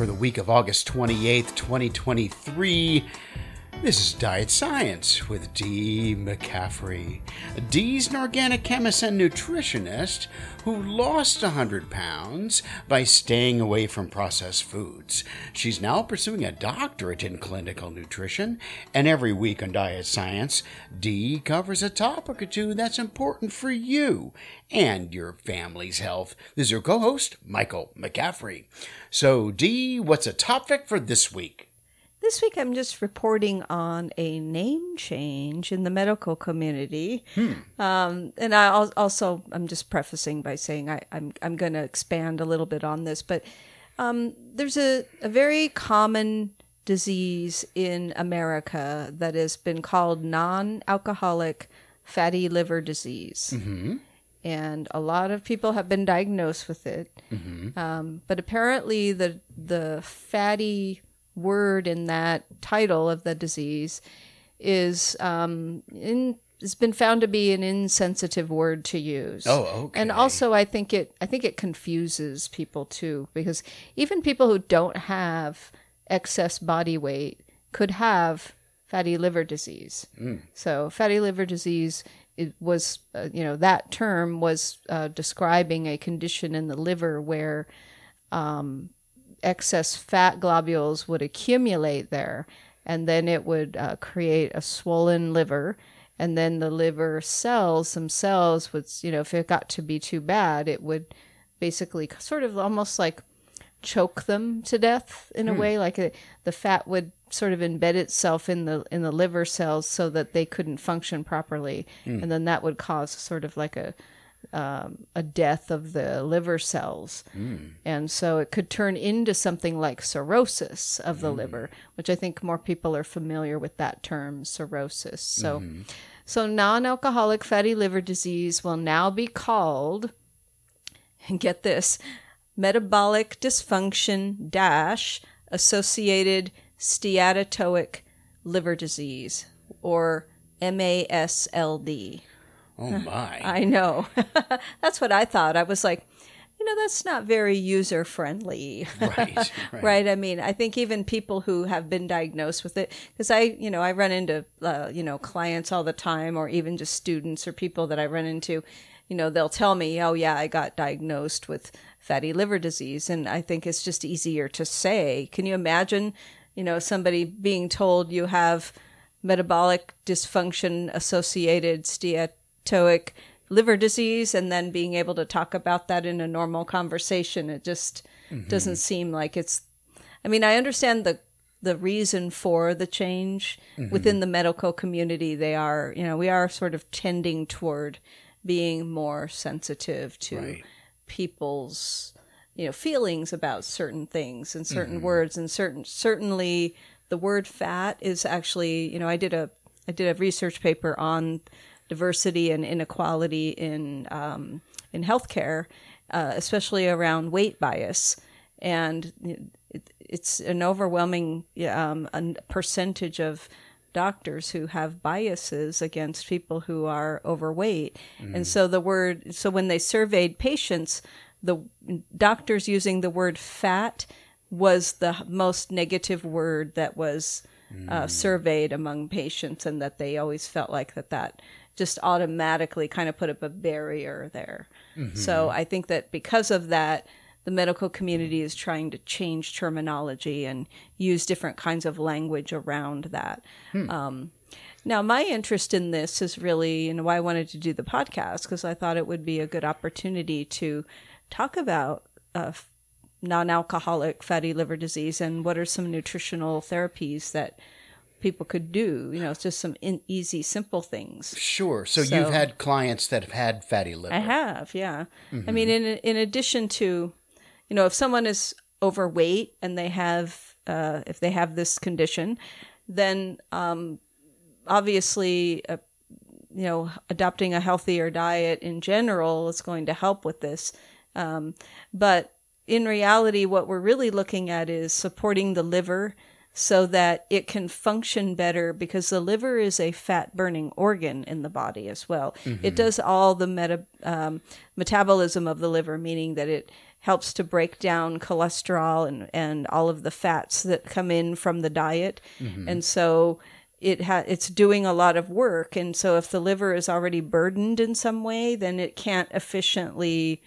for the week of August 28th, 2023. This is Diet Science with Dee McCaffrey. Dee's an organic chemist and nutritionist who lost 100 pounds by staying away from processed foods. She's now pursuing a doctorate in clinical nutrition, and every week on Diet Science, Dee covers a topic or two that's important for you and your family's health. This is your co host, Michael McCaffrey. So, Dee, what's a topic for this week? This week, I'm just reporting on a name change in the medical community, Hmm. um, and I also I'm just prefacing by saying I, I'm I'm going to expand a little bit on this, but um, there's a, a very common disease in America that has been called non-alcoholic fatty liver disease, and a lot of people have been diagnosed with it. Um, but apparently, the the fatty word in that title of the disease is um, in has been found to be an insensitive word to use. Oh, okay. And also, I think it I think it confuses people too because even people who don't have excess body weight could have fatty liver disease. So, fatty liver disease it was uh, you know that term was uh, describing a condition in the liver where excess fat globules would accumulate there, and then it would uh, create a swollen liver. And then the liver cells themselves would, you know, if it got to be too bad, it would basically sort of almost like choke them to death in a hmm. way. Like it, the fat would sort of embed itself in the in the liver cells so that they couldn't function properly, hmm. and then that would cause sort of like a um, a death of the liver cells. Hmm. And so it could turn into something like cirrhosis of the hmm. liver, which I think more people are familiar with that term, cirrhosis. So, mm-hmm. so non-alcoholic fatty liver disease will now be called, and get this, metabolic dysfunction dash associated steatotic liver disease, or MASLD. Oh, my. I know. that's what I thought. I was like, you know, that's not very user friendly. right, right. right. I mean, I think even people who have been diagnosed with it, because I, you know, I run into, uh, you know, clients all the time, or even just students or people that I run into, you know, they'll tell me, oh, yeah, I got diagnosed with fatty liver disease. And I think it's just easier to say. Can you imagine, you know, somebody being told you have metabolic dysfunction associated steatotic liver disease and then being able to talk about that in a normal conversation it just doesn't mm-hmm. seem like it's i mean i understand the the reason for the change mm-hmm. within the medical community. They are you know we are sort of tending toward being more sensitive to Right. people's you know feelings about certain things and certain mm-hmm. words and certain certainly the word fat is actually you know i did a i did a research paper on diversity and inequality in um, in healthcare uh, especially around weight bias. And it, it's an overwhelming um, percentage of doctors who have biases against people who are overweight. And so the word so when they surveyed patients the doctors using the word fat was the most negative word that was uh, surveyed among patients and that they always felt like that that just automatically kind of put up a barrier there. So i think that because of that the medical community is trying to change terminology and use different kinds of language around that. Um, now, my interest in this is really, and why I wanted to do the podcast, because I thought it would be a good opportunity to talk about uh, non alcoholic fatty liver disease and what are some nutritional therapies that people could do. You know, it's just some in- easy, simple things. Sure. So, So- you've had clients that have had fatty liver. I have, yeah. I mean, in in addition to, you know, if someone is overweight and they have, uh, if they have this condition, then um, obviously, uh, you know, adopting a healthier diet in general is going to help with this. Um, but in reality, what we're really looking at is supporting the liver so that it can function better because the liver is a fat burning organ in the body as well. It does all the meta, um, metabolism of the liver, meaning that it helps to break down cholesterol and, and all of the fats that come in from the diet. And so it ha- it's doing a lot of work. And so if the liver is already burdened in some way, then it can't efficiently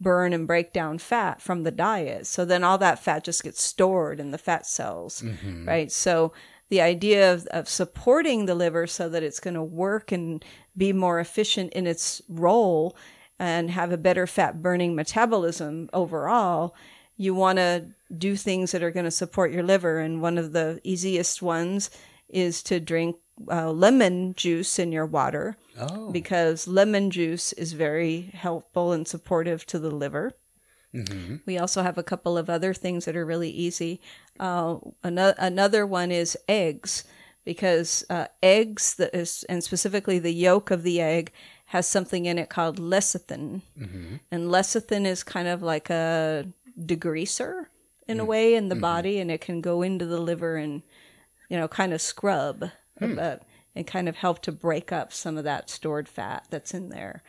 burn and break down fat from the diet. So then all that fat just gets stored in the fat cells, mm-hmm. right? So the idea of, of supporting the liver so that it's going to work and be more efficient in its role and have a better fat burning metabolism overall, you want to do things that are going to support your liver. And one of the easiest ones is to drink uh, lemon juice in your water Oh. because lemon juice is very helpful and supportive to the liver. We also have a couple of other things that are really easy. Uh, another, another one is eggs, because uh, eggs, that is, and specifically the yolk of the egg, has something in it called lecithin. And lecithin is kind of like a degreaser in a way in the body, and it can go into the liver and, you know, kind of scrub uh, and kind of help to break up some of that stored fat that's in there.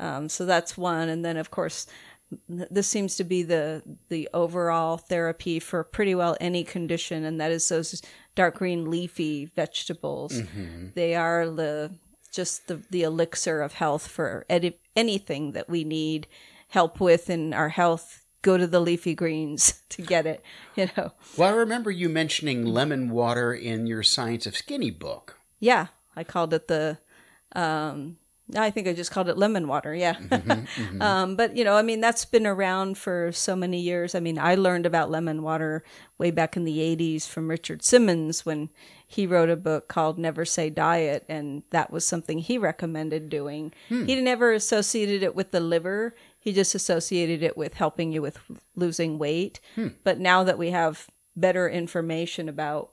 Um, so that's one. And then, of course, this seems to be the the overall therapy for pretty well any condition, and that is those dark green leafy vegetables. They are the just the the elixir of health for edi- anything that we need help with in our health. Go to the leafy greens to get it. You know, Well, I remember you mentioning lemon water in your Science of Skinny book. yeah. I called it the. Um, I think I just called it lemon water. Yeah. um, but, you know, I mean, that's been around for so many years. I mean, I learned about lemon water way back in the 80s from Richard Simmons when he wrote a book called Never Say Diet. And that was something he recommended doing. He never associated it with the liver, he just associated it with helping you with losing weight. But now that we have better information about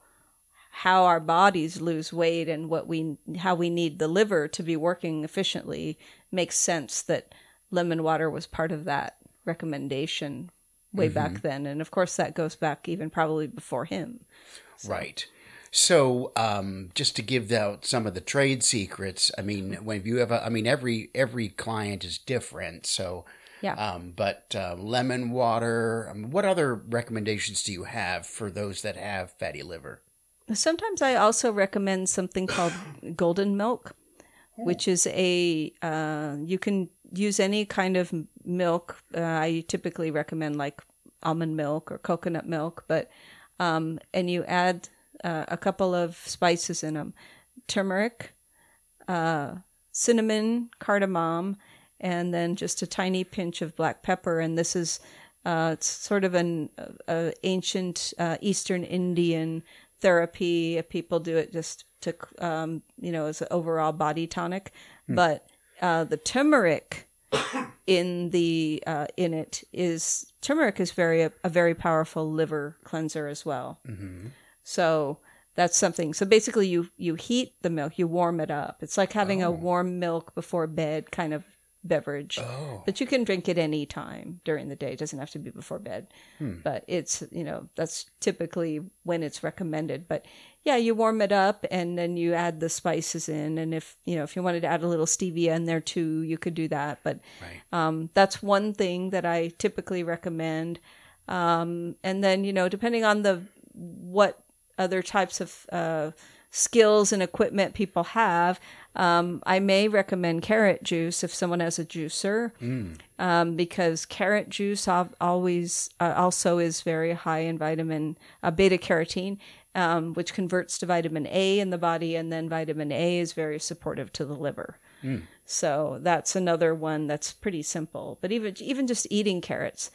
how our bodies lose weight and what we how we need the liver to be working efficiently makes sense that lemon water was part of that recommendation way back then and of course that goes back even probably before him Right. So, um, just to give out some of the trade secrets, I mean, when you have a, I mean, every every client is different. So, Yeah. Um, but uh, lemon water. Um, what other recommendations do you have for those that have fatty liver? Sometimes I also recommend something called golden milk, which is a uh, you can use any kind of milk. Uh, I typically recommend like almond milk or coconut milk, but um, and you add uh, a couple of spices in them, turmeric, uh, cinnamon, cardamom, and then just a tiny pinch of black pepper. And this is uh, it's sort of an uh, ancient uh, Eastern Indian therapy. People do it just to um, you know as an overall body tonic, but uh, the turmeric in the uh, in it is turmeric is very a, very powerful liver cleanser as well. So that's something. So basically, you you heat the milk, you warm it up. It's like having a warm milk before bed kind of beverage. Oh. But you can drink it any time during the day. It doesn't have to be before bed. But it's you know that's typically when it's recommended. But yeah, you warm it up and then you add the spices in. And if you know if you wanted to add a little stevia in there too, you could do that. But Right. um, that's one thing that I typically recommend. Um, and then you know depending on the what other types of uh, skills and equipment people have, um, I may recommend carrot juice if someone has a juicer, um, because carrot juice always uh, also is very high in vitamin uh, beta carotene, um, which converts to vitamin A in the body, and then vitamin A is very supportive to the liver. So that's another one that's pretty simple. But even even just eating carrots.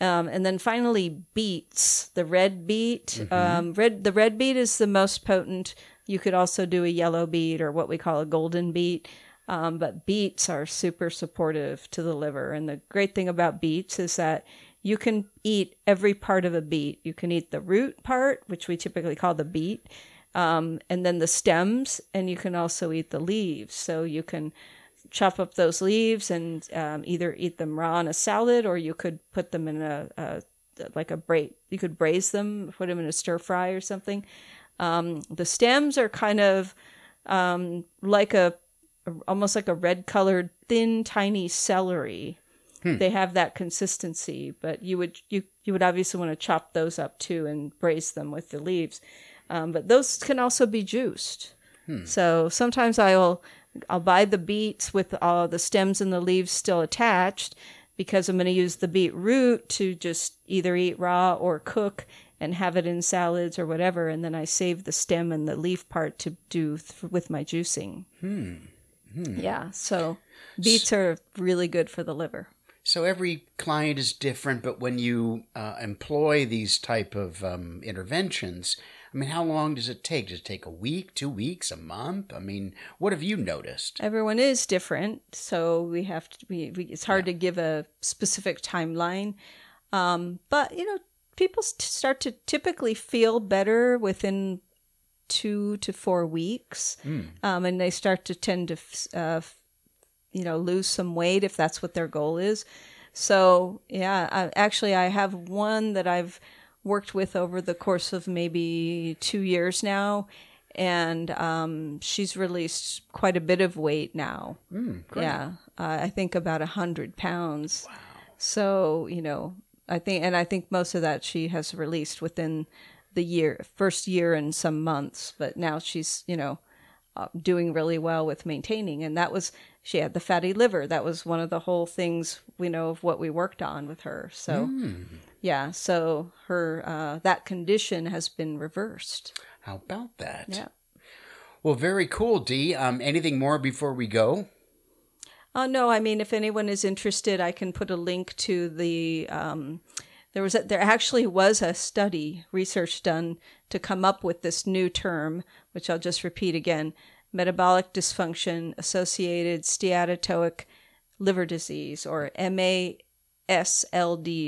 Um, and then finally, beets. The red beet. Um, red. The red beet is the most potent. You could also do a yellow beet or what we call a golden beet. Um, but beets are super supportive to the liver. And the great thing about beets is that you can eat every part of a beet. You can eat the root part, which we typically call the beet, um, and then the stems, and you can also eat the leaves. So you can chop up those leaves and um, either eat them raw in a salad or you could put them in a, a like a bra you could braise them put them in a stir fry or something um, the stems are kind of um, like a almost like a red colored thin tiny celery they have that consistency. But you would you you would obviously want to chop those up too and braise them with the leaves. Um, but those can also be juiced. So sometimes I'll I'll buy the beets with all the stems and the leaves still attached because I'm going to use the beet root to just either eat raw or cook and have it in salads or whatever, and then I save the stem and the leaf part to do th- with my juicing. Yeah, so beets are really good for the liver. So every client is different, but when you uh, employ these type of um, interventions, I mean, how long does it take? Does it take a week, two weeks, a month? I mean, what have you noticed? Everyone is different, so we have to. We, we it's hard to give a specific timeline, um, but you know, people st- start to typically feel better within two to four weeks, um, and they start to tend to, f- uh, you know, lose some weight if that's what their goal is. So yeah, I, actually, I have one that I've worked with over the course of maybe two years now, and um, she's released quite a bit of weight now. Yeah, uh, I think about a hundred pounds. Wow. So you know, I think, and I think most of that she has released within the year, first year and some months. But now she's you know uh, doing really well with maintaining, and that was she had the fatty liver. That was one of the whole things we know of what we worked on with her. So. Yeah, so her uh, that condition has been reversed. How about that? Yeah. Well, very cool, Dee. Um, anything more before we go? Uh, no, I mean, if anyone is interested, I can put a link to the. Um, there was a, there actually was a study research done to come up with this new term, which I'll just repeat again: metabolic dysfunction associated steatotic liver disease, or MASLD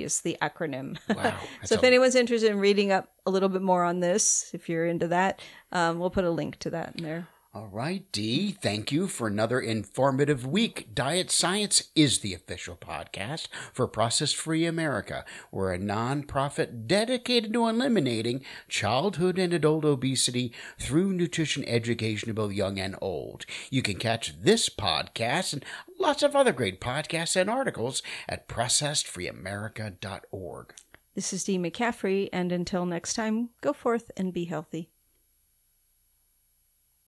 is the acronym. Wow. so if a- anyone's interested in reading up a little bit more on this, if you're into that, um, we'll put a link to that in there. All right, Dee, thank you for another informative week. Diet Science is the official podcast for Processed Free America. We're a nonprofit dedicated to eliminating childhood and adult obesity through nutrition education of both young and old. You can catch this podcast and lots of other great podcasts and articles at processedfreeamerica.org. This is Dee McCaffrey, and until next time, go forth and be healthy.